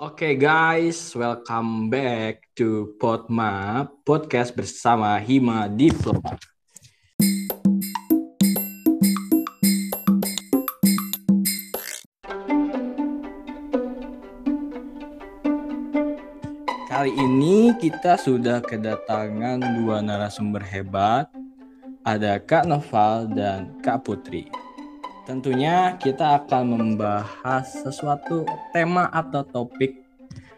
Oke guys, welcome back to Podma podcast bersama Hima Diploma. Kali ini kita sudah kedatangan dua narasumber hebat. Ada Kak Noval dan Kak Putri. Tentunya kita akan membahas sesuatu tema atau topik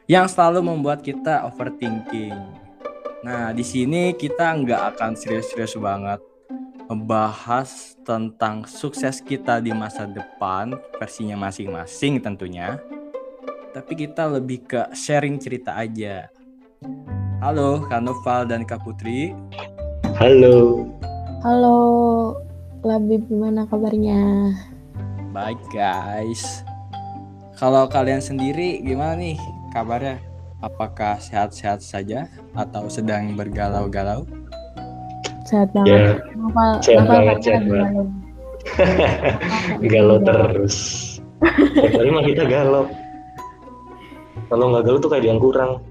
yang selalu membuat kita overthinking. Nah, di sini kita nggak akan serius-serius banget membahas tentang sukses kita di masa depan versinya masing-masing tentunya. Tapi kita lebih ke sharing cerita aja. Halo Kak Noval dan Kak Putri. Halo. Halo, Labib gimana kabarnya? Baik guys. Kalau kalian sendiri gimana nih kabarnya? Apakah sehat-sehat saja atau sedang bergalau-galau? Sehat Ya, banget. Kenapa, sehat kenapa banget, sehat banget. galau? terus. Hari mah kita galau. Kalau nggak galau tuh kayak yang kurang.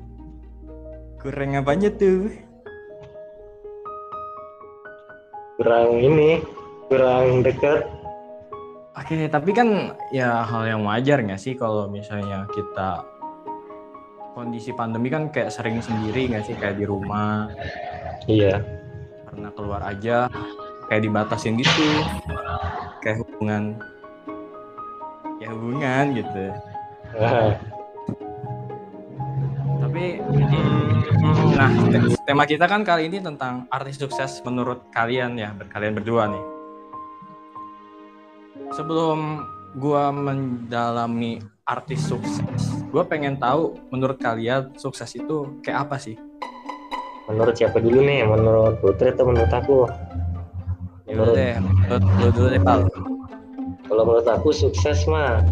Kurang apanya tuh? Kurang ini, kurang dekat. Oke, tapi kan ya hal yang wajar nggak sih kalau misalnya kita kondisi pandemi kan kayak sering sendiri nggak sih? Kayak di rumah. Iya. karena keluar aja kayak dibatasin gitu. Kayak hubungan ya hubungan gitu. Tapi nah te- tema kita kan kali ini tentang artis sukses menurut kalian ya kalian berdua nih sebelum gua mendalami artis sukses gua pengen tahu menurut kalian sukses itu kayak apa sih menurut siapa dulu nih? Menurut Putri atau menurut aku? Dulu deh, menurut lu dulu deh Pal. Kalau menurut aku sukses mah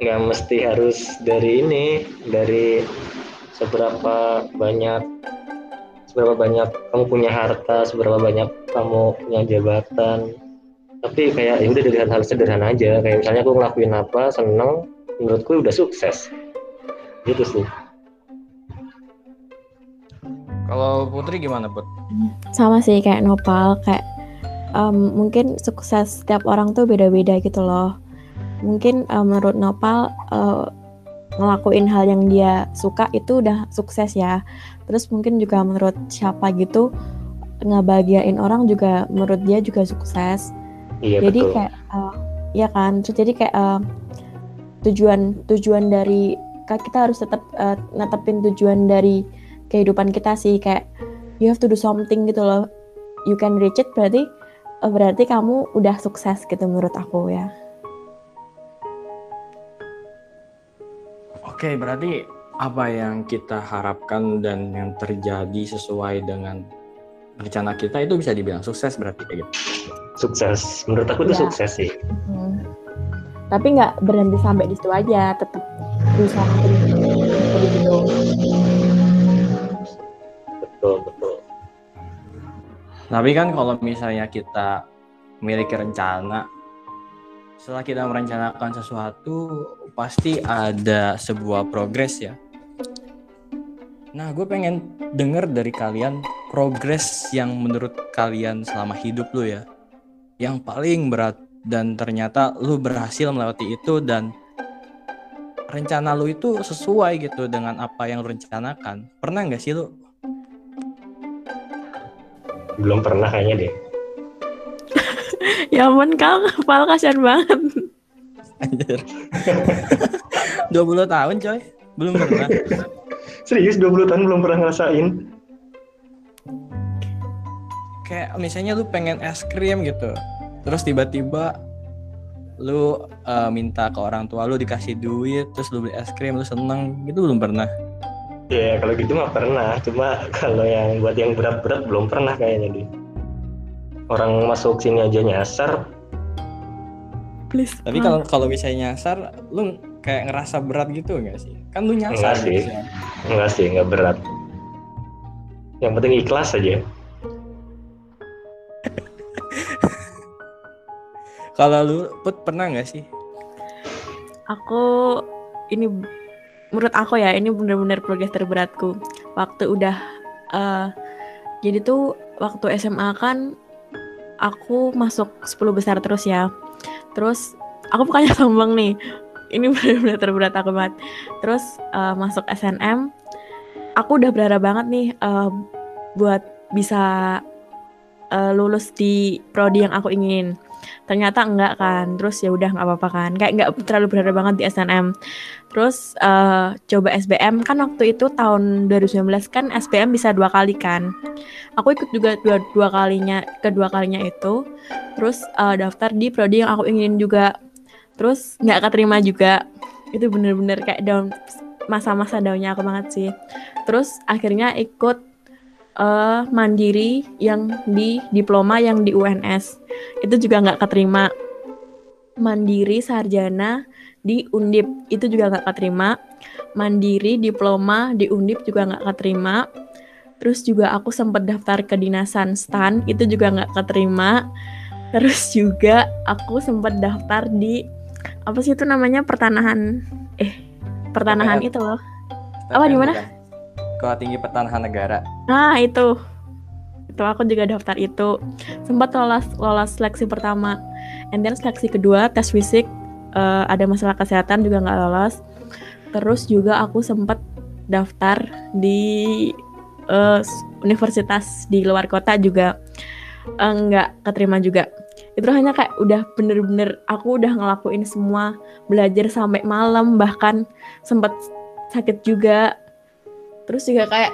nggak mesti harus dari ini, dari seberapa banyak seberapa banyak kamu punya harta, seberapa banyak kamu punya jabatan. Tapi kayak ya udah dari hal-hal sederhana aja, kayak misalnya aku ngelakuin apa, seneng, menurutku udah sukses. Gitu sih. Kalau Putri gimana, Put? Sama sih kayak Nopal, kayak em, mungkin sukses setiap orang tuh beda-beda gitu loh. Mungkin em, menurut Nopal eh, ngelakuin hal yang dia suka itu udah sukses ya. Terus mungkin juga menurut siapa gitu ngebahagiain orang juga menurut dia juga sukses. Iya jadi betul. kayak eh, ya kan terus jadi kayak eh, tujuan tujuan dari kan kita harus tetap eh, netepin tujuan dari kehidupan kita sih kayak you have to do something gitu loh you can reach it berarti eh, berarti kamu udah sukses gitu menurut aku ya Oke, berarti apa yang kita harapkan dan yang terjadi sesuai dengan rencana kita itu bisa dibilang sukses berarti kayak gitu. Sukses. Menurut aku itu Iya. sukses sih. Hmm. tapi nggak berhenti sampai di situ aja tetap berusaha terus Betul, betul. Tapi kan kalau misalnya kita memiliki rencana, setelah kita merencanakan sesuatu, pasti ada sebuah progres ya. Nah, gue pengen denger dari kalian progres yang menurut kalian selama hidup lu ya, yang paling berat dan ternyata lu berhasil melewati itu dan rencana lu itu sesuai gitu dengan apa yang lu rencanakan. Pernah nggak sih lu Belum pernah kayaknya deh. ya ampun kau kepala kasihan banget Anjir. 20 tahun coy. Belum pernah. Serius 20 tahun belum pernah ngerasain. Kayak misalnya lu pengen es krim gitu. Terus tiba-tiba lu eh, minta ke orang tua lu dikasih duit terus lu beli es krim lu seneng gitu belum pernah Ya kalau gitu mah pernah, cuma kalau yang buat yang berat-berat belum pernah kayaknya deh. Orang masuk sini aja nyasar, please tapi kalau kalau misalnya nyasar lu kayak ngerasa berat gitu enggak sih kan lu nyasar Enggak sih. gitu enggak sih, enggak berat. Yang penting ikhlas aja. Kalau lu put pernah nggak sih? Aku ini menurut aku ya ini bener-bener progres terberatku. Waktu udah uh, jadi tuh waktu SMA kan aku masuk 10 besar terus ya. Terus aku bukannya sombong nih. Ini bener-bener terberat aku banget. Terus uh, masuk SNM aku udah berharap banget nih uh, buat bisa uh, lulus di prodi yang aku ingin ternyata enggak kan. Terus ya udah nggak apa-apa kan. Kayak nggak terlalu berharap banget di SNM terus uh, coba SBM kan waktu itu tahun 2019 kan SBM bisa dua kali kan. Aku ikut juga dua dua kalinya kedua kalinya itu. Terus uh, daftar di prodi yang aku ingin juga. Terus nggak keterima juga. Itu bener-bener kayak down masa-masa daunnya aku banget sih. Terus akhirnya ikut uh, mandiri yang di diploma yang di UNS itu juga nggak keterima. Mandiri sarjana di Undip. Itu juga nggak keterima. Mandiri diploma di Undip juga nggak keterima. Terus juga aku sempat daftar ke dinasan stan itu juga nggak keterima. Terus juga aku sempat daftar di apa sih itu namanya? Pertanahan eh pertanahan itu loh. Apa di mana Sekolah Tinggi Pertanahan Negara. Nah, itu. Itu aku juga daftar itu. Sempat lolos lolos seleksi pertama. And then seleksi kedua tes fisik uh, ada masalah kesehatan juga nggak lolos. Terus juga aku sempat daftar di uh, universitas di luar kota juga uh, nggak keterima juga itu hanya kayak udah bener-bener aku udah ngelakuin semua belajar sampai malam bahkan sempat sakit juga terus juga kayak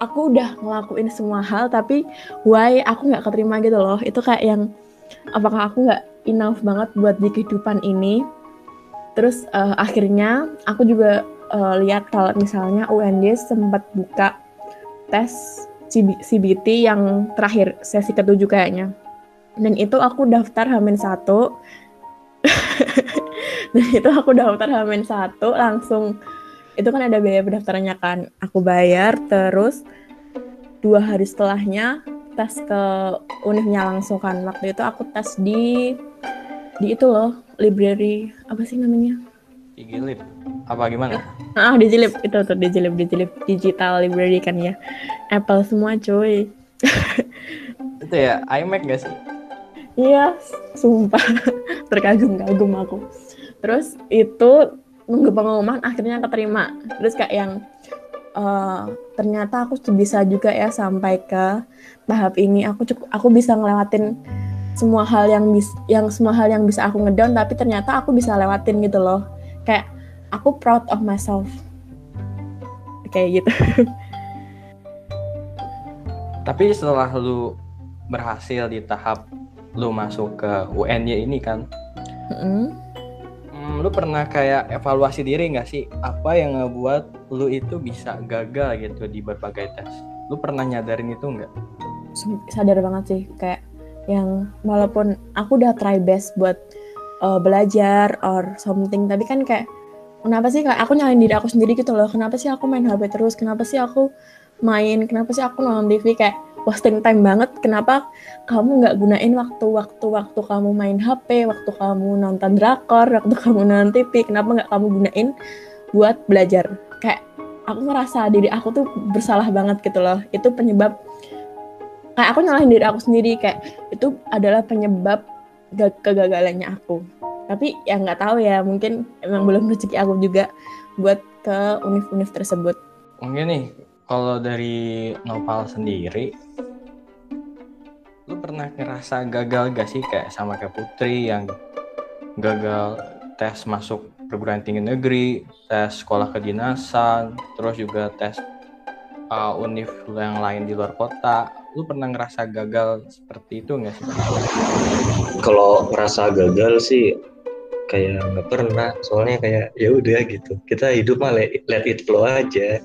aku udah ngelakuin semua hal tapi why aku nggak keterima gitu loh. Itu kayak yang apakah aku nggak enough banget buat di kehidupan ini? Terus uh, akhirnya aku juga uh, lihat kalau misalnya UND sempat buka tes CBT yang terakhir sesi ketujuh kayaknya. Dan itu aku daftar Hamin satu. Dan itu aku daftar Hamin satu langsung itu kan ada biaya pendaftarannya kan. Aku bayar terus dua hari setelahnya tes ke univnya langsung kan. Waktu itu aku tes di di itu loh library apa sih namanya? Digilip. Apa gimana? Ah di Jilip itu tuh di Jilip di Jilip digital library kan ya. Apple semua cuy. Itu ya iMac gak sih? Iya sumpah. Terkagum-kagum aku. Terus itu nunggu pengumuman akhirnya keterima. Terus kayak yang uh, ternyata aku bisa juga ya sampai ke tahap ini. Aku cukup aku bisa ngelewatin semua hal yang bis yang semua hal yang bisa aku ngedown tapi ternyata aku bisa lewatin gitu loh. Kayak aku proud of myself. Kayak gitu. Tapi setelah lu berhasil di tahap lu masuk ke UNY ini kan? Mm -hmm hmm, lu pernah kayak evaluasi diri nggak sih? Apa yang ngebuat lu itu bisa gagal gitu di berbagai tes? Lu pernah nyadarin itu nggak? Sadar banget sih kayak yang walaupun aku udah try best buat uh, belajar or something tapi kan kayak kenapa sih kayak aku nyalain diri aku sendiri gitu loh. Kenapa sih aku main HP terus? Kenapa sih aku main? Kenapa sih aku nonton TV kayak wasting time banget. Kenapa kamu nggak gunain waktu-waktu waktu kamu main HP waktu kamu nonton drakor waktu kamu nonton TV kenapa nggak kamu gunain buat belajar? Kayak aku ngerasa diri aku tuh bersalah banget gitu loh. Itu penyebab kayak aku nyalahin diri aku sendiri. Kayak itu adalah penyebab kegagalannya aku. Tapi ya nggak tahu ya mungkin emang belum rezeki aku juga buat ke univ-univ tersebut. Mungkin nih kalau dari Nopal sendiri, lu pernah ngerasa gagal gak sih kayak sama kayak Putri yang gagal tes masuk perguruan tinggi negeri, tes sekolah kedinasan, terus juga tes uh, univ yang lain di luar kota. Lu pernah ngerasa gagal seperti itu nggak sih? Kalau ngerasa gagal sih kayak nggak pernah, soalnya kayak ya udah gitu. Kita hidup mah let, let it flow aja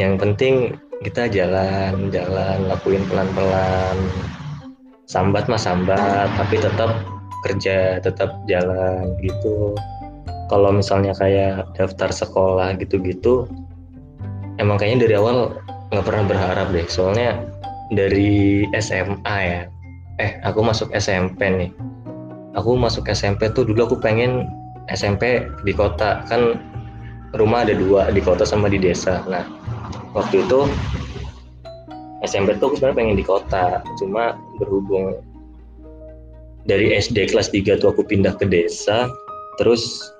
yang penting kita jalan jalan lakuin pelan pelan sambat mah sambat tapi tetap kerja tetap jalan gitu. Kalau misalnya kayak daftar sekolah gitu-gitu emang kayaknya dari awal nggak pernah berharap deh. Soalnya dari SMA ya. Eh aku masuk SMP nih. Aku masuk SMP tuh dulu aku pengen SMP di kota. Kan rumah ada dua di kota sama di desa. Nah waktu itu SMP tuh aku sebenarnya pengen di kota cuma berhubung dari SD kelas 3 tuh aku pindah ke desa terus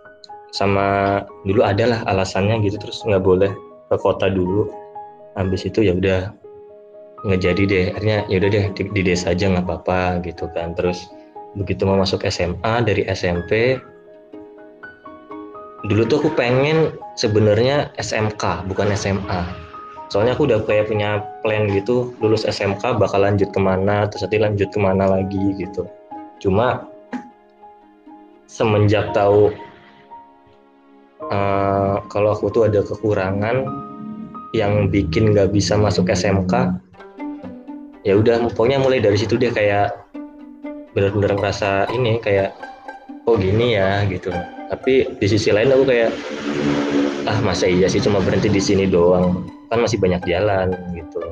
sama dulu adalah alasannya gitu terus nggak boleh ke kota dulu. Habis itu ya udah nggak jadi deh. Akhirnya ya udah deh di, di desa aja nggak apa-apa gitu kan. Terus begitu mau masuk SMA dari SMP dulu tuh aku pengen sebenarnya SMK bukan SMA soalnya aku udah kayak punya plan gitu lulus SMK bakal lanjut ke mana terus nanti lanjut ke mana lagi gitu. Cuma semenjak tahu uh, kalau aku tuh ada kekurangan yang bikin nggak bisa masuk SMK ya udah pokoknya mulai dari situ dia kayak benar-benar ngerasa ini kayak oh gini ya gitu. Tapi di sisi lain aku kayak ah masa iya sih cuma berhenti di sini doang kan masih banyak jalan gitu.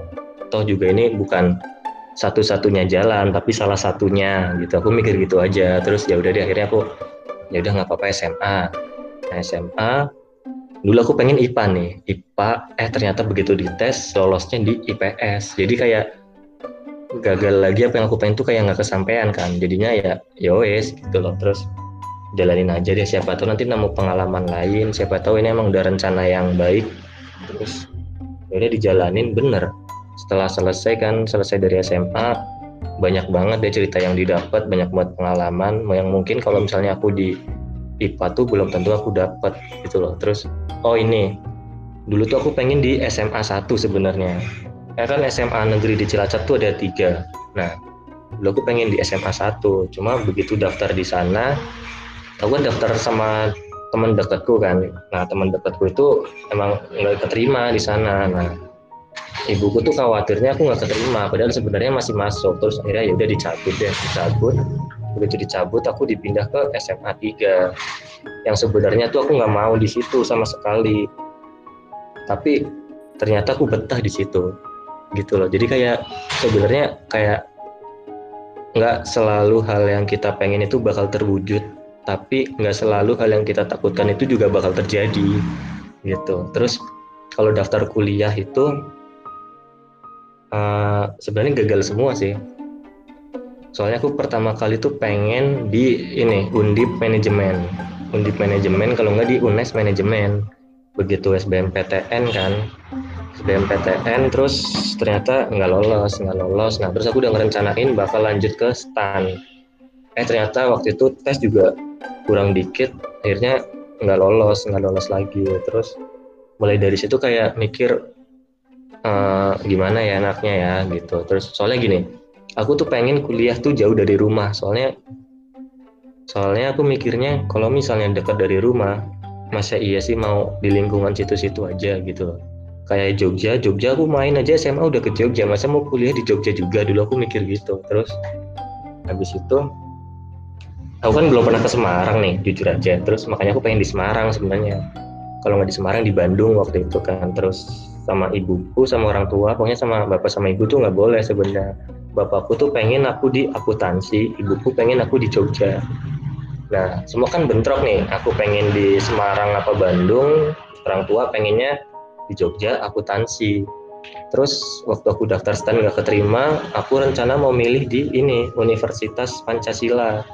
Toh juga ini bukan satu-satunya jalan tapi salah satunya gitu. Aku mikir gitu aja. Terus ya udah deh akhirnya aku ya udah nggak apa-apa SMA nah, SMA dulu aku pengen IPA nih. IPA eh ternyata begitu dites lolosnya di IPS jadi kayak gagal lagi apa yang aku pengen tuh kayak nggak kesampaian kan. Jadinya ya yowes ya gitu loh. Terus jalanin aja deh. Siapa tahu nanti nemu pengalaman lain. Siapa tahu ini emang udah rencana yang baik. Terus udah dijalanin bener. Setelah selesai kan selesai dari SMA banyak banget deh cerita yang didapat banyak banget pengalaman yang mungkin kalau misalnya aku di IPA tuh belum tentu aku dapat gitu loh. Terus oh ini dulu tuh aku pengen di SMA 1 sebenarnya. Ya kan SMA negeri di Cilacap tuh ada tiga. Nah dulu aku pengen di SMA 1 cuma begitu daftar di sana aku kan daftar sama teman dekatku kan. Nah teman dekatku itu emang nggak keterima di sana. Nah ibuku tuh khawatirnya aku nggak keterima padahal sebenarnya masih masuk. Terus akhirnya ya udah dicabut deh dicabut. Begitu dicabut aku dipindah ke SMA 3 yang sebenarnya tuh aku nggak mau di situ sama sekali. Tapi ternyata aku betah di situ gitu loh. Jadi kayak sebenarnya kayak nggak selalu hal yang kita pengen itu bakal terwujud tapi nggak selalu hal yang kita takutkan itu juga bakal terjadi gitu. Terus kalau daftar kuliah itu uh, sebenarnya gagal semua sih. Soalnya aku pertama kali tuh pengen di ini undip manajemen. Undip manajemen kalau nggak di unes manajemen. Begitu SBMPTN kan. SBMPTN terus ternyata nggak lolos nggak lolos. Nah terus aku udah ngerencanain bakal lanjut ke STAN eh ternyata waktu itu tes juga kurang dikit akhirnya nggak lolos nggak lolos lagi. Terus mulai dari situ kayak mikir uh, gimana ya anaknya ya gitu. Terus soalnya gini aku tuh pengen kuliah tuh jauh dari rumah. Soalnya soalnya aku mikirnya kalau misalnya dekat dari rumah masa iya sih mau di lingkungan situ-situ aja gitu. Kayak Jogja Jogja aku main aja SMA udah ke Jogja. Masa mau kuliah di Jogja juga? Dulu aku mikir gitu. Terus habis itu aku kan belum pernah ke Semarang nih jujur aja. Terus makanya aku pengen di Semarang sebenarnya. Kalau nggak di Semarang di Bandung waktu itu kan. Terus sama ibuku sama orang tua pokoknya sama bapak sama ibu tuh nggak boleh sebenarnya. Bapakku tuh pengen aku di akuntansi ibuku pengen aku di Jogja. Nah semua kan bentrok nih. Aku pengen di Semarang apa Bandung orang tua pengennya di Jogja akuntansi. Terus waktu aku daftar stand nggak keterima aku rencana mau milih di ini Universitas Pancasila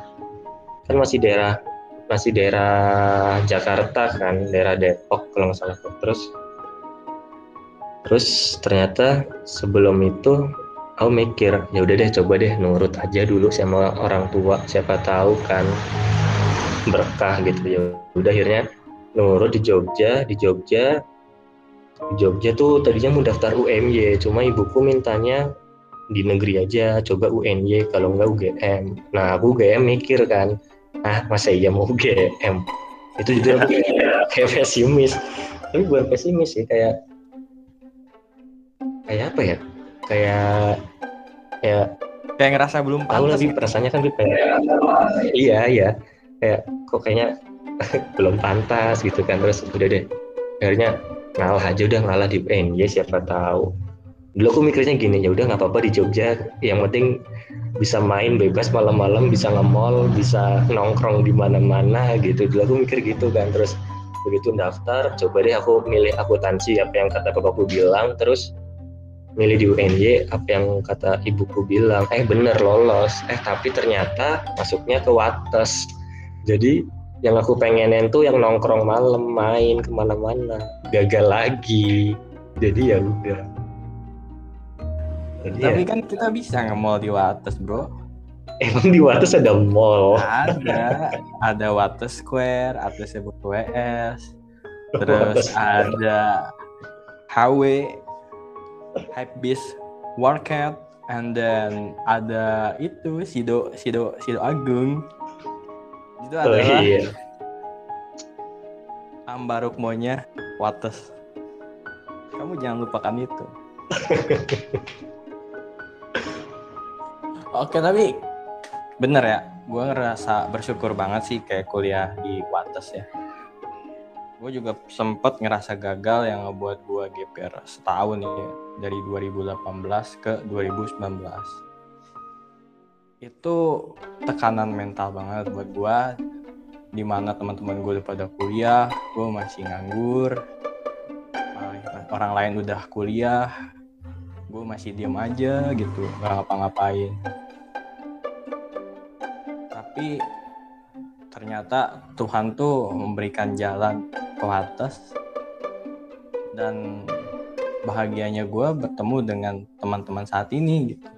kan masih daerah masih daerah Jakarta kan daerah Depok kalau nggak salah. Terus terus ternyata sebelum itu aku mikir ya udah deh coba deh nurut aja dulu sama orang tua siapa tahu kan berkah gitu. Ya udah akhirnya nurut di Jogja di Jogja di Jogja tuh tadinya mau daftar UMY cuma ibuku mintanya di negeri aja coba UNY kalau enggak UGM nah aku UGM mikir kan ah masa iya mau UGM itu juga kayak pesimis. Tapi bukan pesimis sih kayak kayak apa ya? Kayak ya kayak ngerasa belum tahu lebih gitu. perasaannya kan kayak iya iya. Kayak kok kayaknya belum pantas gitu kan. Terus udah deh akhirnya ngalah aja udah ngalah di UNY siapa tahu. Dulu aku mikirnya gini ya udah nggak apa-apa di Jogja. Yang penting bisa main bebas malam-malam bisa nge-mall bisa nongkrong di mana-mana gitu. Dulu aku mikir gitu kan terus begitu daftar coba deh aku milih akuntansi apa yang kata bapakku bilang terus milih di UNJ apa yang kata ibuku bilang. Eh bener lolos. Eh tapi ternyata masuknya ke Wates. Jadi yang aku pengenin tuh yang nongkrong malam main ke mana-mana gagal lagi. Jadi ya udah jadi tapi ya, kan kita bisa nge-mall di Wates bro. Emang di Wates ada mall? Ada ada Wates Square ada sebut WS terus ada HW Hypebeast Warcat and then ada itu Sido Sido Sido Agung. Itu oh, adalah oh, iya. Ambarukmonya Wates. Kamu jangan lupakan itu Oke tapi bener ya, gue ngerasa bersyukur banget sih kayak kuliah di Wates ya. Gue juga sempet ngerasa gagal yang ngebuat gue GPR setahun ya dari 2018 ke 2019. Itu tekanan mental banget buat gue di mana teman-teman gue udah pada kuliah, gue masih nganggur, orang lain udah kuliah, gue masih diem aja gitu, gak ngapa-ngapain tapi ternyata Tuhan tuh memberikan jalan ke atas. Dan bahagianya gue bertemu dengan teman-teman saat ini gitu.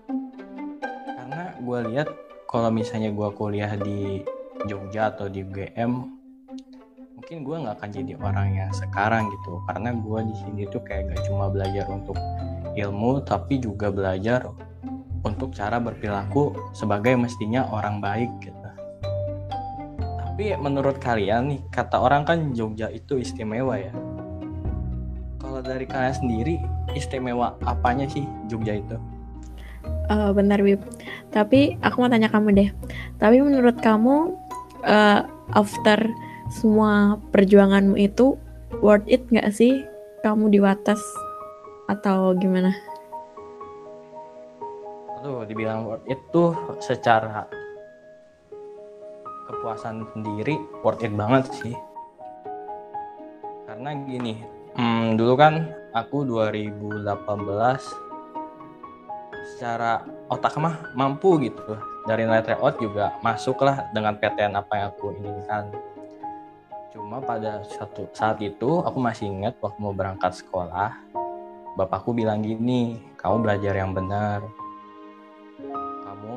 Karena gue lihat kalau misalnya gue kuliah di Jogja atau di UGM mungkin gue nggak akan jadi orang yang sekarang gitu. Karena gue di sini tuh kayak gak cuma belajar untuk ilmu tapi juga belajar untuk cara berperilaku sebagai mestinya orang baik gitu tapi menurut kalian nih, kata orang kan Jogja itu istimewa ya. Kalau dari kalian sendiri, istimewa apanya sih Jogja itu? Uh, benar Bib. Tapi aku mau tanya kamu deh. Tapi menurut kamu uh, after semua perjuanganmu itu worth it nggak sih kamu di Wates atau gimana? Aduh, dibilang worth it tuh secara kepuasan sendiri worth it banget sih. Karena gini hmm, dulu kan aku 2018 secara otak mah mampu gitu. Dari nilai tryout juga masuklah dengan PTN apa yang aku inginkan. Cuma pada satu saat itu aku masih ingat waktu mau berangkat sekolah bapakku bilang gini kamu belajar yang benar. Kamu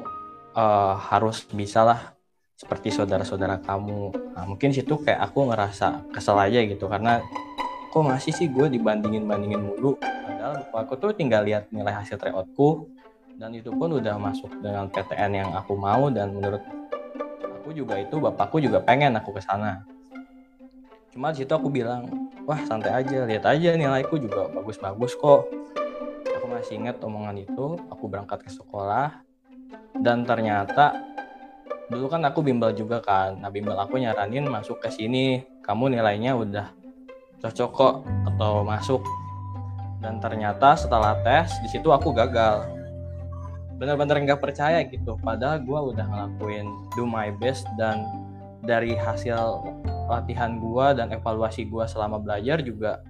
uh, harus bisalah seperti saudara-saudara kamu. Nah, mungkin situ kayak aku ngerasa kesel aja gitu karena kok masih sih gue dibandingin bandingin mulu? Padahal aku tuh tinggal lihat nilai hasil tryoutku dan itu pun udah masuk dengan PTN yang aku mau dan menurut aku juga itu bapakku juga pengen aku ke sana. Cuma situ aku bilang wah santai aja lihat aja nilaiku juga bagus-bagus kok. Aku masih ingat omongan itu aku berangkat ke sekolah dan ternyata dulu kan aku bimbel juga kan. Nah bimbel aku nyaranin masuk ke sini. Kamu nilainya udah cocok kok atau masuk. Dan ternyata setelah tes di situ aku gagal. Bener-bener nggak percaya gitu. Padahal gue udah ngelakuin do my best dan dari hasil latihan gue dan evaluasi gue selama belajar juga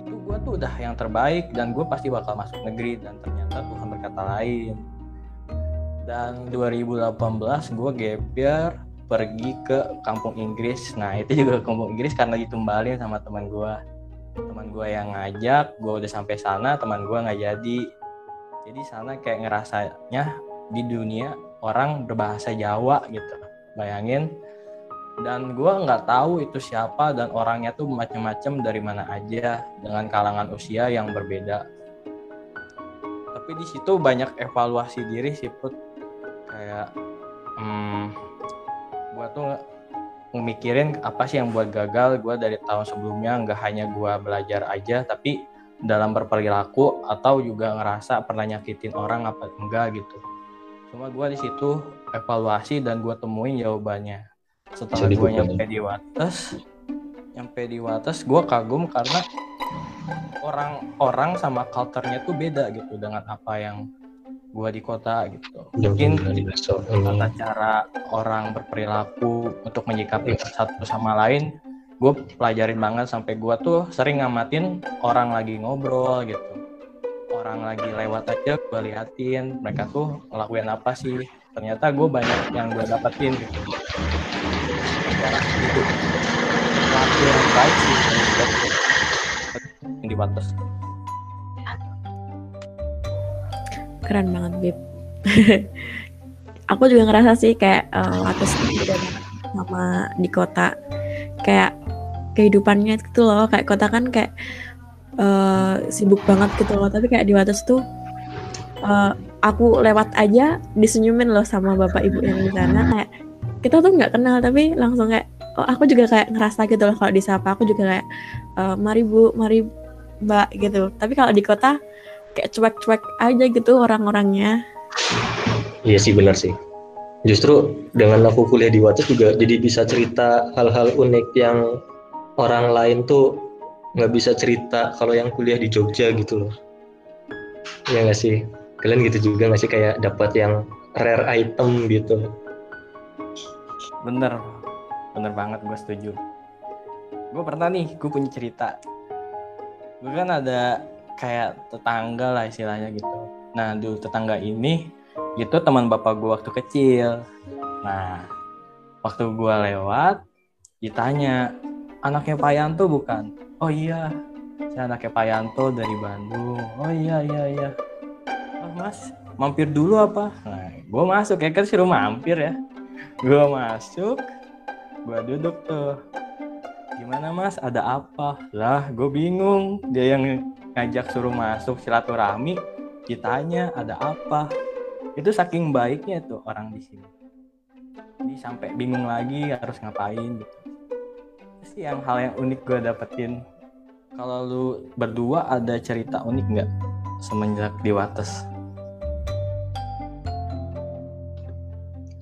itu gue tuh udah yang terbaik dan gue pasti bakal masuk negeri. Dan ternyata Tuhan berkata lain dan 2018 gue gap year pergi ke kampung Inggris. Nah itu juga kampung Inggris karena ditumbalin sama teman gue teman gue yang ngajak gue udah sampai sana teman gue nggak jadi. Jadi sana kayak ngerasanya di dunia orang berbahasa Jawa gitu. Bayangin. Dan gue nggak tahu itu siapa dan orangnya tuh macem-macem dari mana aja dengan kalangan usia yang berbeda. Tapi di situ banyak evaluasi diri sih put kayak hmm, gue tuh ngemikirin apa sih yang buat gagal. Gue dari tahun sebelumnya nggak hanya gue belajar aja tapi dalam berperilaku atau juga ngerasa pernah nyakitin orang apa enggak gitu. Cuma gue di situ evaluasi dan gue temuin jawabannya. Setelah gue nyampe di Wates nyampe di Wates gue kagum karena orang-orang sama culture-nya tuh beda gitu dengan apa yang gua di kota gitu. Mungkin tata cara orang berperilaku untuk menyikapi satu sama lain gue pelajarin banget sampai gue tuh sering ngamatin orang lagi ngobrol gitu. Orang lagi lewat aja gue liatin mereka tuh ngelakuin apa sih? Ternyata gue banyak yang gue dapetin gitu. Yang baik sih yang di keren banget Bib. Aku juga ngerasa sih kayak uh, atas beda sama di kota. Kayak kehidupannya gitu loh kayak kota kan kayak uh, sibuk banget gitu loh. Tapi kayak di Wates tuh uh, aku lewat aja disenyumin loh sama bapak ibu yang di sana. Kayak kita tuh nggak kenal tapi langsung kayak oh aku juga kayak ngerasa gitu loh. Kalau disapa aku juga kayak uh, mari bu mari mbak gitu. Tapi kalau di kota kayak cuek-cuek aja gitu orang-orangnya. Iya sih benar sih. Justru dengan aku kuliah di Wates juga jadi bisa cerita hal-hal unik yang orang lain tuh nggak bisa cerita kalau yang kuliah di Jogja gitu loh. Ya nggak sih? Kalian gitu juga nggak sih? Kayak dapat yang rare item gitu. Bener. Bener banget gue setuju. Gue pernah nih gue punya cerita. Gue kan ada kayak tetangga lah istilahnya gitu. Nah dulu tetangga ini itu teman bapak gue waktu kecil. Nah waktu gue lewat ditanya anaknya Pak Yanto bukan? Oh iya. Saya anaknya Pak Yanto dari Bandung. Oh iya iya iya. Oh, mas mampir dulu apa? Nah gue masuk. Ya kan suruh mampir ya. Gue masuk gue duduk tuh gimana mas? Ada apa? Lah gue bingung. Dia yang ngajak suruh masuk silaturahmi ditanya ada apa. Itu saking baiknya tuh orang di sini. Jadi sampai bingung lagi harus ngapain gitu. Itu sih yang hal yang unik gue dapetin? Kalau lu berdua ada cerita unik nggak semenjak di Wates?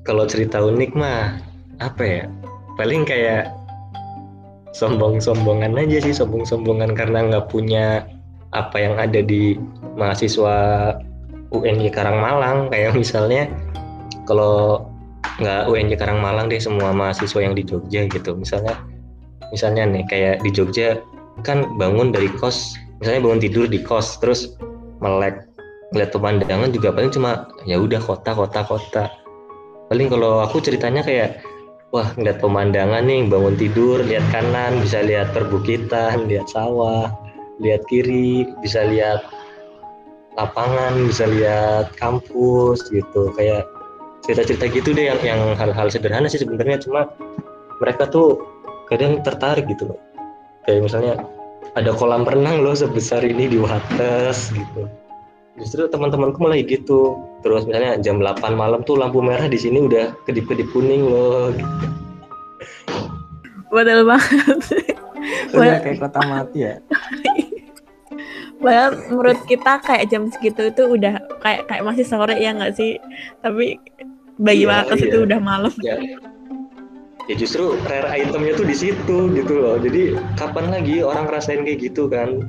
Kalau cerita unik mah apa ya? Paling kayak sombong-sombongan aja sih sombong-sombongan karena nggak punya apa yang ada di mahasiswa UNY Karangmalang. Kayak misalnya kalau nggak UNY Karangmalang deh semua mahasiswa yang di Jogja gitu. Misalnya misalnya nih kayak di Jogja kan bangun dari kos misalnya bangun tidur di kos terus melek ngeliat pemandangan juga paling cuma ya udah kota kota kota. Paling kalau aku ceritanya kayak wah ngeliat pemandangan nih bangun tidur lihat kanan bisa lihat perbukitan lihat sawah lihat kiri bisa lihat lapangan bisa lihat kampus gitu. Kayak cerita-cerita gitu deh yang yang hal-hal sederhana sih sebenarnya. Cuma mereka tuh kadang tertarik gitu loh. Kayak misalnya ada kolam renang loh sebesar ini di Wates gitu justru teman-temanku malah gitu terus misalnya jam 8 malam tuh lampu merah di sini udah kedip-kedip kuning loh gitu. betul banget udah kayak kota mati ya Padahal menurut kita kayak jam segitu itu udah kayak kayak masih sore ya nggak sih? Tapi bagi Iya, iya. itu udah malam. ya ya justru rare itemnya tuh di situ gitu loh jadi kapan lagi orang ngerasain kayak gitu kan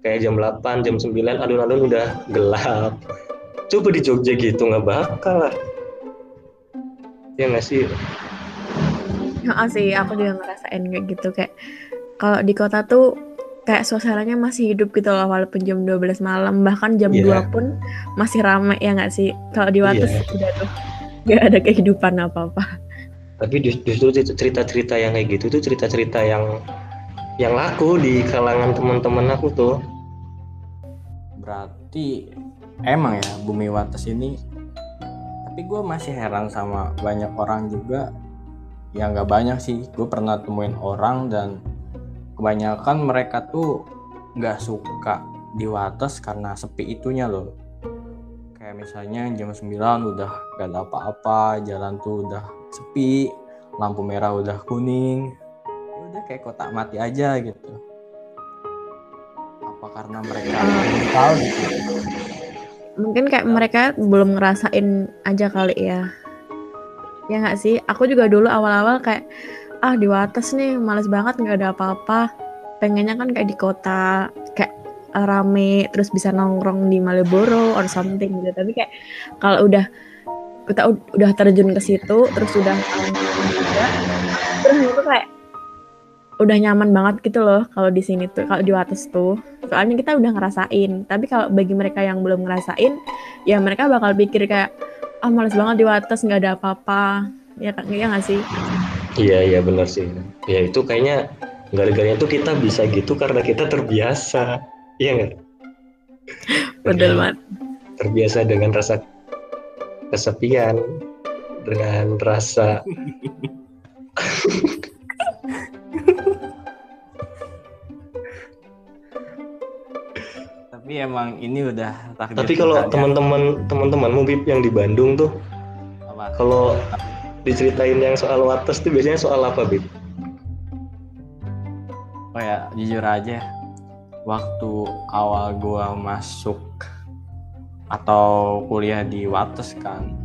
kayak jam 8 jam 9 alun-alun udah gelap coba di Jogja gitu nggak bakal lah ya nggak sih Heeh sih, aku juga ngerasain kayak gitu kayak kalau di kota tuh kayak suasananya masih hidup gitu loh walaupun jam 12 malam bahkan jam Iya. 2 pun masih rame ya nggak sih? Kalau di Wates Iya. udah tuh gak ada kehidupan apa-apa. tapi jus- justru cerita-cerita yang kayak gitu tuh cerita-cerita yang yang laku di kalangan teman-teman aku tuh. Berarti emang ya bumi Wates ini tapi gue masih heran sama banyak orang juga. Ya nggak banyak sih. Gue pernah temuin orang dan kebanyakan mereka tuh nggak suka di Wates karena sepi itunya loh. Kayak misalnya jam 9 udah gak ada apa-apa jalan tuh udah sepi lampu merah udah kuning udah kayak kota mati aja gitu apa karena mereka belum tahu gitu Mungkin kayak mereka belum ngerasain aja kali ya. Ya nggak sih? Aku juga dulu awal-awal kayak ah di Wates nih males banget nggak ada apa-apa. Pengennya kan kayak di kota kayak rame terus bisa nongkrong di Malioboro or something gitu. Tapi kayak kalau udah kita ud- udah terjun ke situ terus udah juga terus itu kayak udah nyaman banget gitu loh kalau di sini tuh kalau di Wates tuh soalnya kita udah ngerasain tapi kalau bagi mereka yang belum ngerasain ya mereka bakal pikir kayak ah males banget di Wates nggak ada apa-apa ya kan ya nggak sih Iya iya benar sih. Ya itu kayaknya gara-garanya tuh kita bisa gitu karena kita terbiasa. Iya nggak? bener Dengan- banget Terbiasa dengan rasa kesepian, dengan rasa Tapi emang ini udah takdir Tapi kalau teman-teman teman-temanmu Bib yang di Bandung tuh Apa? kalau diceritain yang soal Wates tuh biasanya soal apa Bib? Oh ya, jujur aja, waktu awal gua masuk atau kuliah di Wates kan,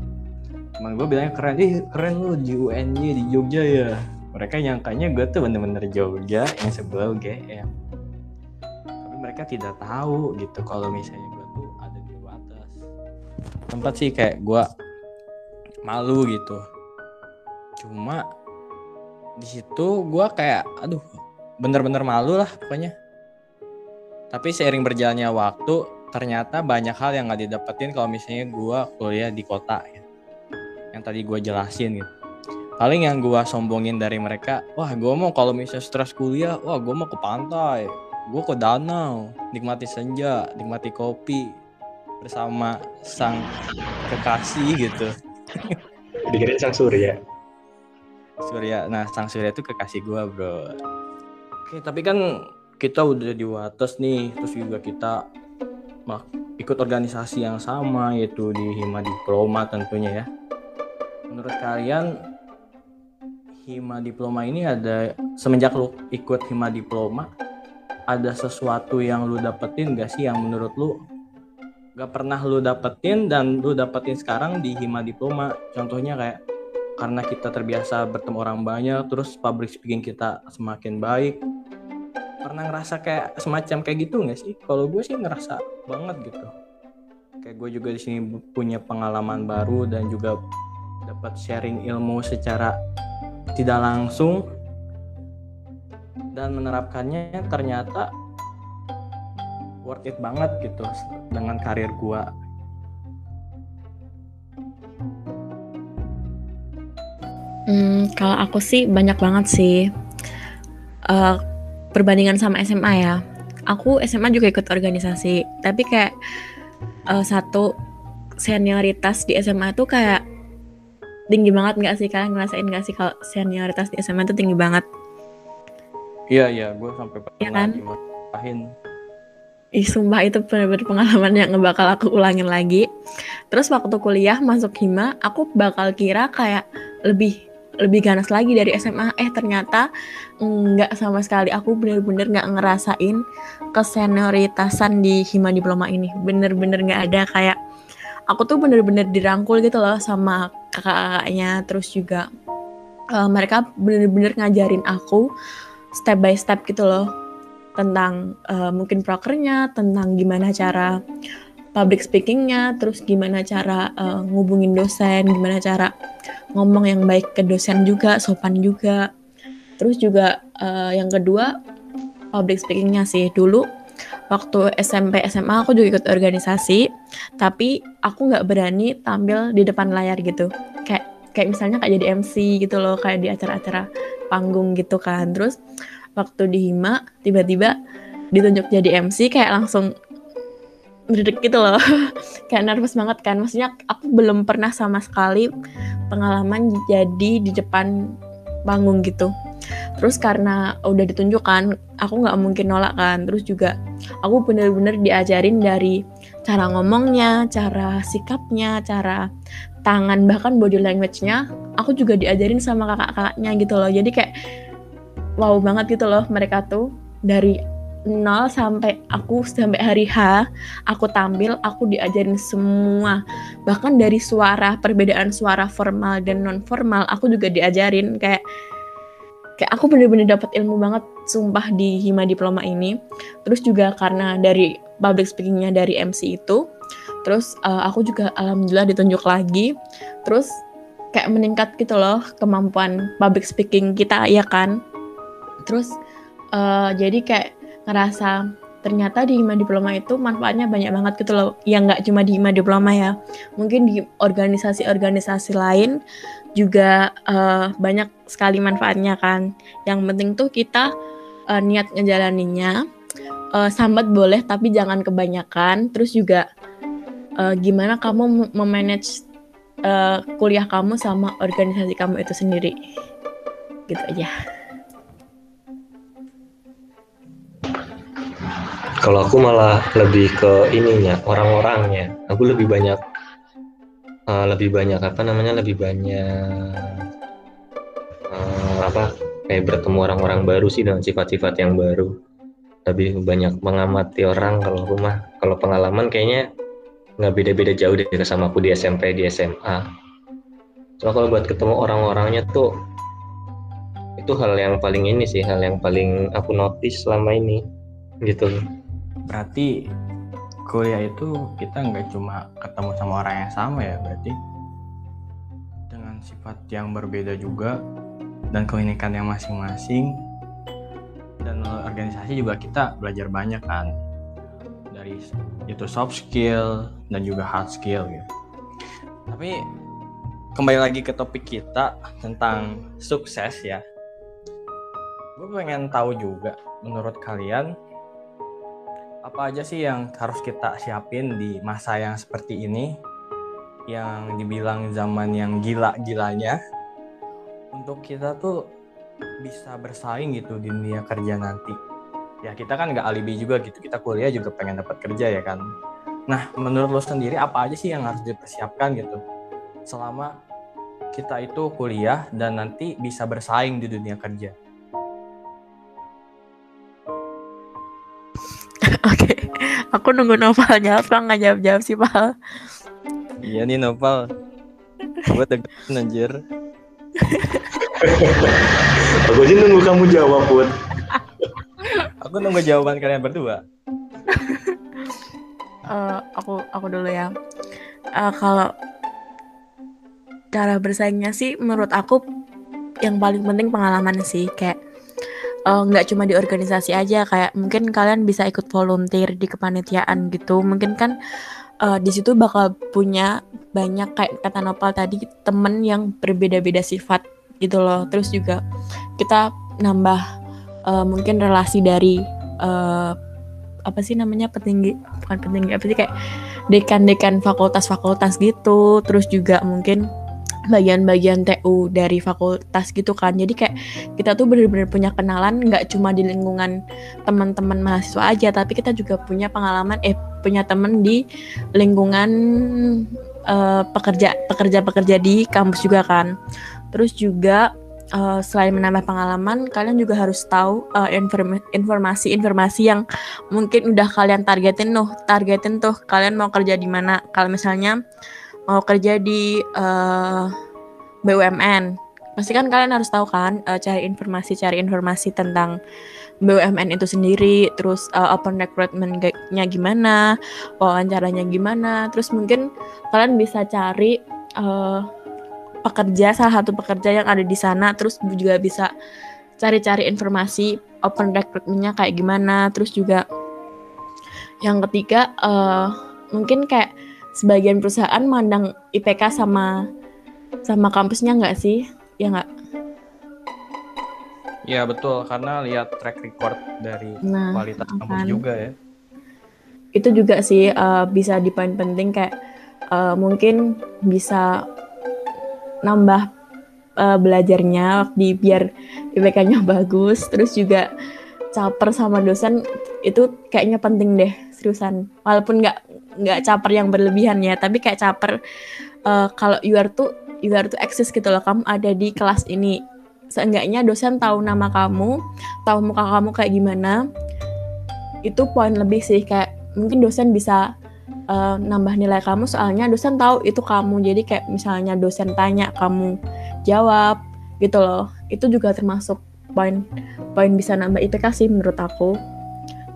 teman gue bilangnya keren, ih keren lu di UNY di Jogja ya. Mereka nyangkanya gue tuh bener-bener Jogja yang sebelah UGM. Mereka tidak tahu gitu kalau misalnya gue tuh ada di Wates. Tempat sih kayak gua malu gitu. Cuma di situ gua kayak aduh bener-bener malu lah pokoknya. Tapi seiring berjalannya waktu, ternyata banyak hal yang nggak didapetin kalau misalnya gua kuliah di kota ya. Yang tadi gua jelasin gitu. Paling yang gua sombongin dari mereka, wah gua mau kalau misalnya stres kuliah, wah gua mau ke pantai, gua ke danau, nikmati senja, nikmati kopi bersama sang kekasih gitu. Dikirain sang surya. Surya. Nah, Sang Surya itu kekasih gua, Bro. Oke, tapi kan kita udah di Wates nih, terus juga kita mak- ikut organisasi yang sama yaitu di Hima Diploma tentunya ya. Menurut kalian Hima Diploma ini ada semenjak lu ikut Hima Diploma ada sesuatu yang lu dapetin gak sih yang menurut lu gak pernah lu dapetin dan lu dapetin sekarang di Hima Diploma? Contohnya kayak karena kita terbiasa bertemu orang banyak terus public speaking kita semakin baik. Pernah ngerasa kayak semacam kayak gitu nggak sih? Kalau gue sih ngerasa banget gitu. Kayak gue juga di sini punya pengalaman baru dan juga dapat sharing ilmu secara tidak langsung dan menerapkannya ternyata worth it banget gitu dengan karir gue Hmm, kalau aku sih banyak banget sih. Eh, perbandingan sama SMA ya. Aku SMA juga ikut organisasi, tapi kayak eh, satu senioritas di SMA itu kayak tinggi banget nggak sih kalian ngerasain nggak sih kalau senioritas di SMA itu tinggi banget? Iya iya gue sampai pernah Iya kan? dimarahin Ih, sumpah itu bener-bener pengalaman yang bakal aku ulangin lagi. Terus waktu kuliah masuk hima, aku bakal kira kayak lebih lebih ganas lagi dari SMA. Eh ternyata nggak sama sekali. Aku bener-bener nggak ngerasain kesenioritasan di hima diploma ini. Bener-bener nggak ada kayak aku tuh bener-bener dirangkul gitu loh sama kakak-kakaknya. Terus juga eh, mereka bener-bener ngajarin aku step by step gitu loh tentang eh, mungkin prokernya, tentang gimana cara public speakingnya, terus gimana cara eh, ngubungin dosen, gimana cara ngomong yang baik ke dosen juga, sopan juga. Terus juga eh, yang kedua public speakingnya sih dulu waktu SMP SMA aku juga ikut organisasi, tapi aku nggak berani tampil di depan layar gitu. Kayak kayak misalnya kayak jadi MC gitu loh, kayak di acara-acara panggung gitu kan. Terus waktu di Hima tiba-tiba ditunjuk jadi MC kayak langsung berdek gitu loh. Kayak nervous banget kan. Maksudnya aku belum pernah sama sekali pengalaman jadi di depan panggung gitu. Terus karena udah ditunjuk kan aku nggak mungkin nolak kan. Terus juga aku bener-bener diajarin dari cara ngomongnya cara sikapnya cara tangan bahkan body language-nya aku juga diajarin sama kakak-kakaknya gitu loh. Jadi kayak wow banget gitu loh mereka tuh. Dari nol sampai aku sampai hari H aku tampil aku diajarin semua. Bahkan dari suara perbedaan suara formal dan non formal aku juga diajarin. Kayak kayak aku bener-bener dapat ilmu banget sumpah di hima diploma ini. Terus juga karena dari public speakingnya dari MC itu terus uh, aku juga alhamdulillah ditunjuk lagi. Terus kayak meningkat gitu loh kemampuan public speaking kita ya kan? Terus uh, jadi kayak ngerasa ternyata di hima diploma itu manfaatnya banyak banget gitu loh. Yang nggak cuma di hima diploma ya. Mungkin di organisasi-organisasi lain juga uh, banyak sekali manfaatnya kan. Yang penting tuh kita uh, niat ngejalaninnya uh, sambat boleh tapi jangan kebanyakan. Terus juga uh, gimana kamu memanage uh, kuliah kamu sama organisasi kamu itu sendiri gitu aja Kalau aku malah lebih ke ininya, orang-orangnya. Aku lebih banyak uh, lebih banyak apa namanya? lebih banyak uh, apa? kayak bertemu orang-orang baru sih dengan sifat-sifat yang baru. Lebih banyak mengamati orang kalau rumah. Kalau pengalaman kayaknya nggak beda-beda jauh deh sama aku di SMP, di SMA. Cuma kalau buat ketemu orang-orangnya tuh itu hal yang paling ini sih, hal yang paling aku notice selama ini gitu berarti kuliah itu kita nggak cuma ketemu sama orang yang sama ya berarti dengan sifat yang berbeda juga dan keunikan yang masing-masing dan organisasi juga kita belajar banyak kan dari itu soft skill dan juga hard skill gitu. Tapi kembali lagi ke topik kita tentang sukses ya. Gue pengen tahu juga menurut kalian apa aja sih yang harus kita siapin di masa yang seperti ini? Yang dibilang zaman yang gila-gilanya untuk kita tuh bisa bersaing gitu di dunia kerja nanti ya kita kan nggak alibi juga gitu kita kuliah juga pengen dapat kerja ya kan nah menurut lo sendiri apa aja sih yang harus dipersiapkan gitu selama kita itu kuliah dan nanti bisa bersaing di dunia kerja Oke, aku nunggu Noval jawab, kan nggak jawab jawab sih Pal. Iya nih Noval, gue tegesin anjir. aku sih nunggu kamu jawab put. Aku nunggu jawaban kalian berdua. uh, aku aku dulu ya. Uh, kalau cara bersaingnya sih menurut aku yang paling penting pengalaman sih kayak Eh, nggak uh, cuma di organisasi aja kayak mungkin kalian bisa ikut volunteer di kepanitiaan gitu mungkin kan uh, di situ bakal punya banyak kayak kata Nopal tadi temen yang berbeda-beda sifat gitu loh terus juga kita nambah uh, mungkin relasi dari uh, apa sih namanya petinggi bukan petinggi apa sih kayak dekan-dekan fakultas-fakultas gitu. Terus juga mungkin bagian-bagian TU dari fakultas gitu kan. Jadi kayak kita tuh bener-bener punya kenalan nggak cuma di lingkungan teman-teman mahasiswa aja tapi kita juga punya pengalaman eh punya temen di lingkungan uh, pekerja pekerja pekerja di kampus juga kan. Terus juga uh, selain menambah pengalaman kalian juga harus tahu uh, informasi-informasi yang mungkin udah kalian targetin tuh targetin tuh kalian mau kerja di mana. Kalau misalnya mau kerja di uh, eh, BUMN pasti kan kalian harus tahu kan uh, cari informasi cari informasi tentang BUMN itu sendiri terus uh, open recruitment-nya gimana wawancaranya gimana. Terus mungkin kalian bisa cari uh, pekerja salah satu pekerja yang ada di sana terus juga bisa cari-cari informasi open recruitment-nya kayak gimana terus juga yang ketiga uh, mungkin kayak sebagian perusahaan mandang IPK sama sama kampusnya nggak sih? Ya nggak? Ya betul, karena lihat track record dari nah, kualitas kan. kampus juga ya. Itu juga sih uh, bisa di poin penting kayak uh, mungkin bisa nambah uh, belajarnya di biar IPK-nya bagus, terus juga caper sama dosen itu kayaknya penting deh seriusan. Walaupun nggak nggak caper yang berlebihan ya tapi kayak caper uh, kalau you are tuh you are to exist gitu loh kamu ada di kelas ini seenggaknya dosen tahu nama kamu tahu muka kamu kayak gimana itu poin lebih sih kayak mungkin dosen bisa uh, nambah nilai kamu soalnya dosen tahu itu kamu jadi kayak misalnya dosen tanya kamu jawab gitu loh itu juga termasuk poin poin bisa nambah IPK sih menurut aku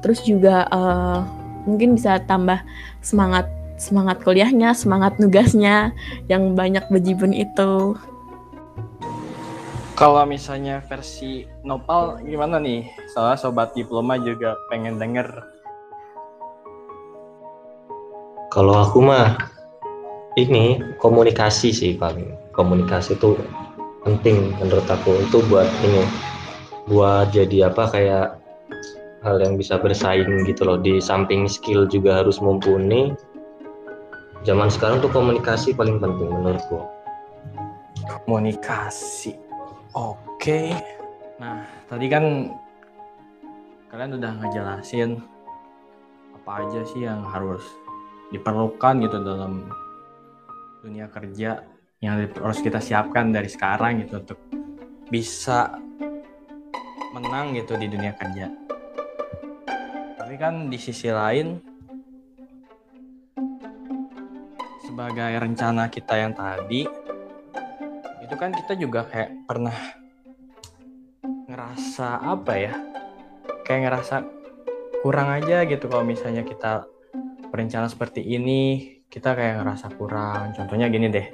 terus juga uh, mungkin bisa tambah semangat semangat kuliahnya, semangat nugasnya yang banyak bejibun itu. Kalau misalnya versi Nopal gimana nih? Soalnya sobat diploma juga pengen denger. Kalau aku mah ini komunikasi sih paling. Komunikasi itu penting menurut aku itu buat ini buat jadi apa kayak hal yang bisa bersaing gitu loh di samping skill juga harus mumpuni zaman sekarang tuh komunikasi paling penting menurutku Komunikasi. Oke. Nah, tadi kan kalian udah ngejelasin apa aja sih yang harus diperlukan gitu dalam dunia kerja yang harus kita siapkan dari sekarang gitu untuk bisa menang gitu di dunia kerja. Tapi kan di sisi lain sebagai rencana kita yang tadi itu kan kita juga kayak pernah ngerasa apa ya kayak ngerasa kurang aja gitu kalau misalnya kita berencana seperti ini kita kayak ngerasa kurang. Contohnya gini deh.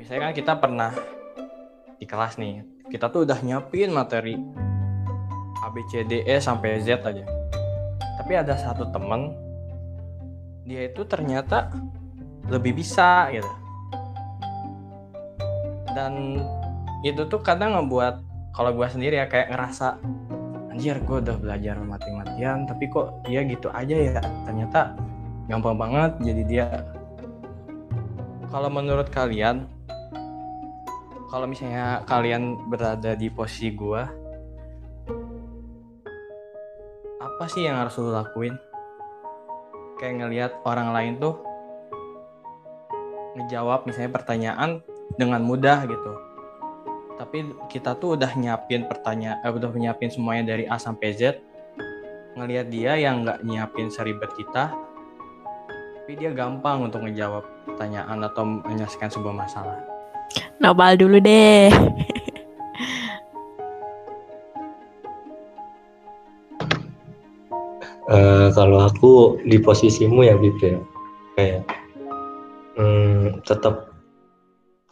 Misalnya kan kita pernah di kelas nih kita tuh udah nyiapin materi A B C D E sampai Z aja. Tapi ada satu temen dia itu ternyata lebih bisa gitu. Dan itu tuh kadang ngebuat kalau gue sendiri ya kayak ngerasa anjir gue udah belajar mati-matian tapi kok dia gitu aja ya? Ternyata gampang banget jadi dia. Kalau menurut kalian kalau misalnya kalian berada di posisi gue apa sih yang harus lo lakuin? Kayak ngelihat orang lain tuh ngejawab misalnya pertanyaan dengan mudah gitu tapi kita tuh udah nyiapin pertanyaan eh, udah nyiapin semuanya dari A sampai Z. Ngelihat dia yang nggak nyiapin seribet kita tapi dia gampang untuk ngejawab pertanyaan atau menyelesaikan sebuah masalah. Nopal dulu deh. Eh, kalau aku di posisimu ya Bib ya. Kayak hmm, tetap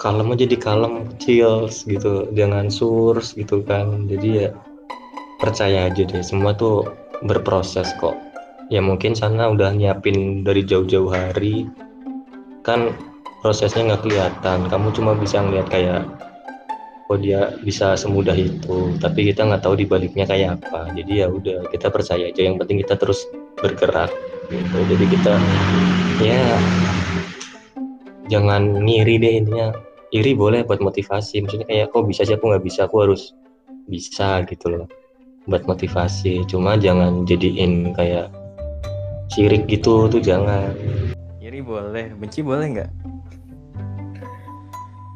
kalem aja di kalem chills gitu jangan surs gitu kan. Jadi ya percaya aja deh semua tuh berproses kok. Ya mungkin sana udah nyiapin dari jauh-jauh hari. Kan prosesnya nggak kelihatan kamu cuma bisa ngeliat kayak oh dia bisa semudah itu tapi kita nggak tahu di baliknya kayak apa. Jadi ya udah kita percaya aja yang penting kita terus bergerak gitu. Jadi kita ya jangan ngiri deh intinya iri boleh buat motivasi. Maksudnya kayak kok bisa sih aku nggak bisa? Aku harus bisa gitu loh. Buat motivasi. Cuma jangan jadiin kayak sirik gitu tuh jangan. Iri boleh. Benci boleh nggak?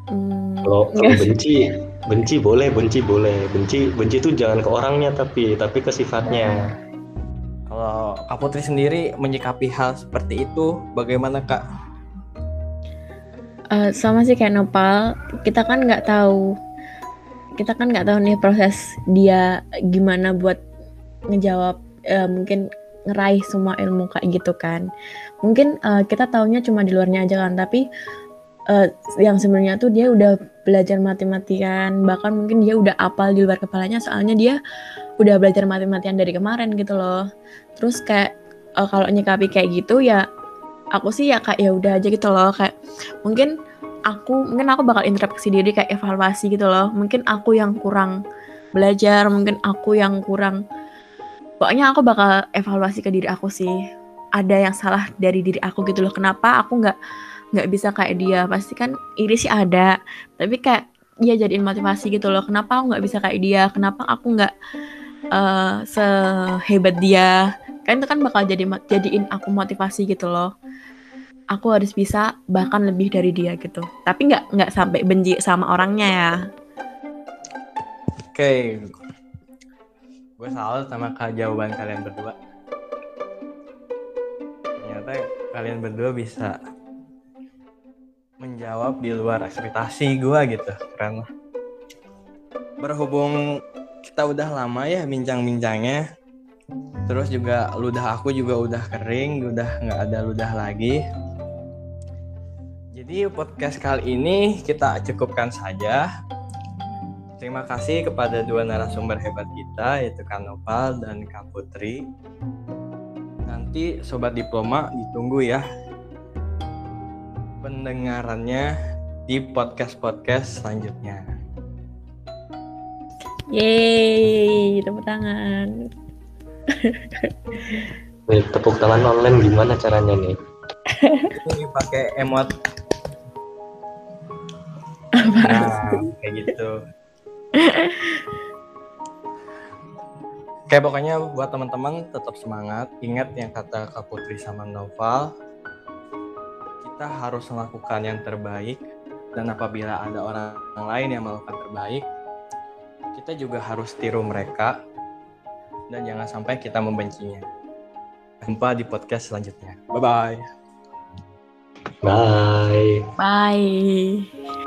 Hmm, kalau benci benci boleh benci boleh. Benci benci tuh jangan ke orangnya tapi tapi ke sifatnya. Kalau Kak Putri sendiri menyikapi hal seperti itu bagaimana Kak Eh, sama sih kayak Nopal, kita kan nggak tahu, kita kan nggak tahu nih proses dia gimana buat ngejawab, eh, mungkin ngeraih semua ilmu kayak gitu kan. Mungkin eh, kita taunya cuma di luarnya aja kan, tapi eh, yang sebenarnya tuh dia udah belajar mati-matian, bahkan mungkin dia udah apal di luar kepalanya, soalnya dia udah belajar mati-matian dari kemarin gitu loh. Terus kayak eh, kalau nyikapi kayak gitu ya aku sih ya kayak ya udah aja gitu loh. Kayak mungkin aku mungkin aku bakal introspeksi diri kayak evaluasi gitu loh. Mungkin aku yang kurang belajar mungkin aku yang kurang pokoknya aku bakal evaluasi ke diri aku sih. Ada yang salah dari diri aku gitu loh. Kenapa aku nggak nggak bisa kayak dia? Pasti kan iri sih ada. Tapi kayak dia jadiin motivasi gitu loh. Kenapa aku nggak bisa kayak dia? Kenapa aku nggak eh, sehebat dia kan itu kan bakal jadi jadiin aku motivasi gitu loh. Aku harus bisa bahkan lebih dari dia gitu. Tapi nggak nggak sampai benci sama orangnya ya. Oke. Gue salut sama jawaban kalian berdua. Ternyata kalian berdua bisa menjawab di luar ekspektasi gue gitu keren lah. Berhubung kita udah lama ya bincang-bincangnya terus juga ludah aku juga udah kering udah nggak ada ludah lagi jadi podcast kali ini kita cukupkan saja Terima kasih kepada dua narasumber hebat kita, yaitu Kak Nopal dan Kak Putri. Nanti Sobat Diploma ditunggu ya pendengarannya di podcast-podcast selanjutnya. Yeay, tepuk tangan. Nih, tepuk tangan online gimana caranya nih? Ini pakai emot. Nah, kayak gitu. Kayak pokoknya buat teman-teman tetap semangat. Ingat yang kata Kak Putri sama Noval. Kita harus melakukan yang terbaik. Dan apabila ada orang lain yang melakukan terbaik, kita juga harus tiru mereka. Dan jangan sampai kita membencinya. Jumpa di podcast selanjutnya. Bye-bye. Bye. Bye.